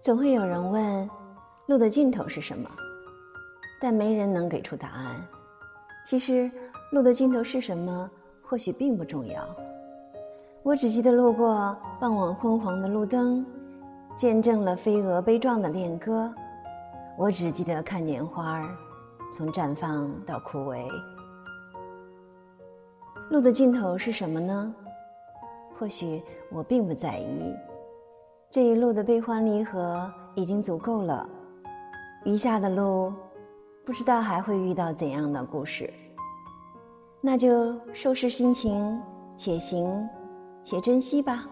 总会有人问，路的尽头是什么？但没人能给出答案。其实，路的尽头是什么，或许并不重要。我只记得路过傍晚昏黄的路灯，见证了飞蛾悲壮的恋歌。我只记得看年花儿，从绽放到枯萎。路的尽头是什么呢？或许我并不在意。这一路的悲欢离合已经足够了，余下的路，不知道还会遇到怎样的故事。那就收拾心情，且行且珍惜吧。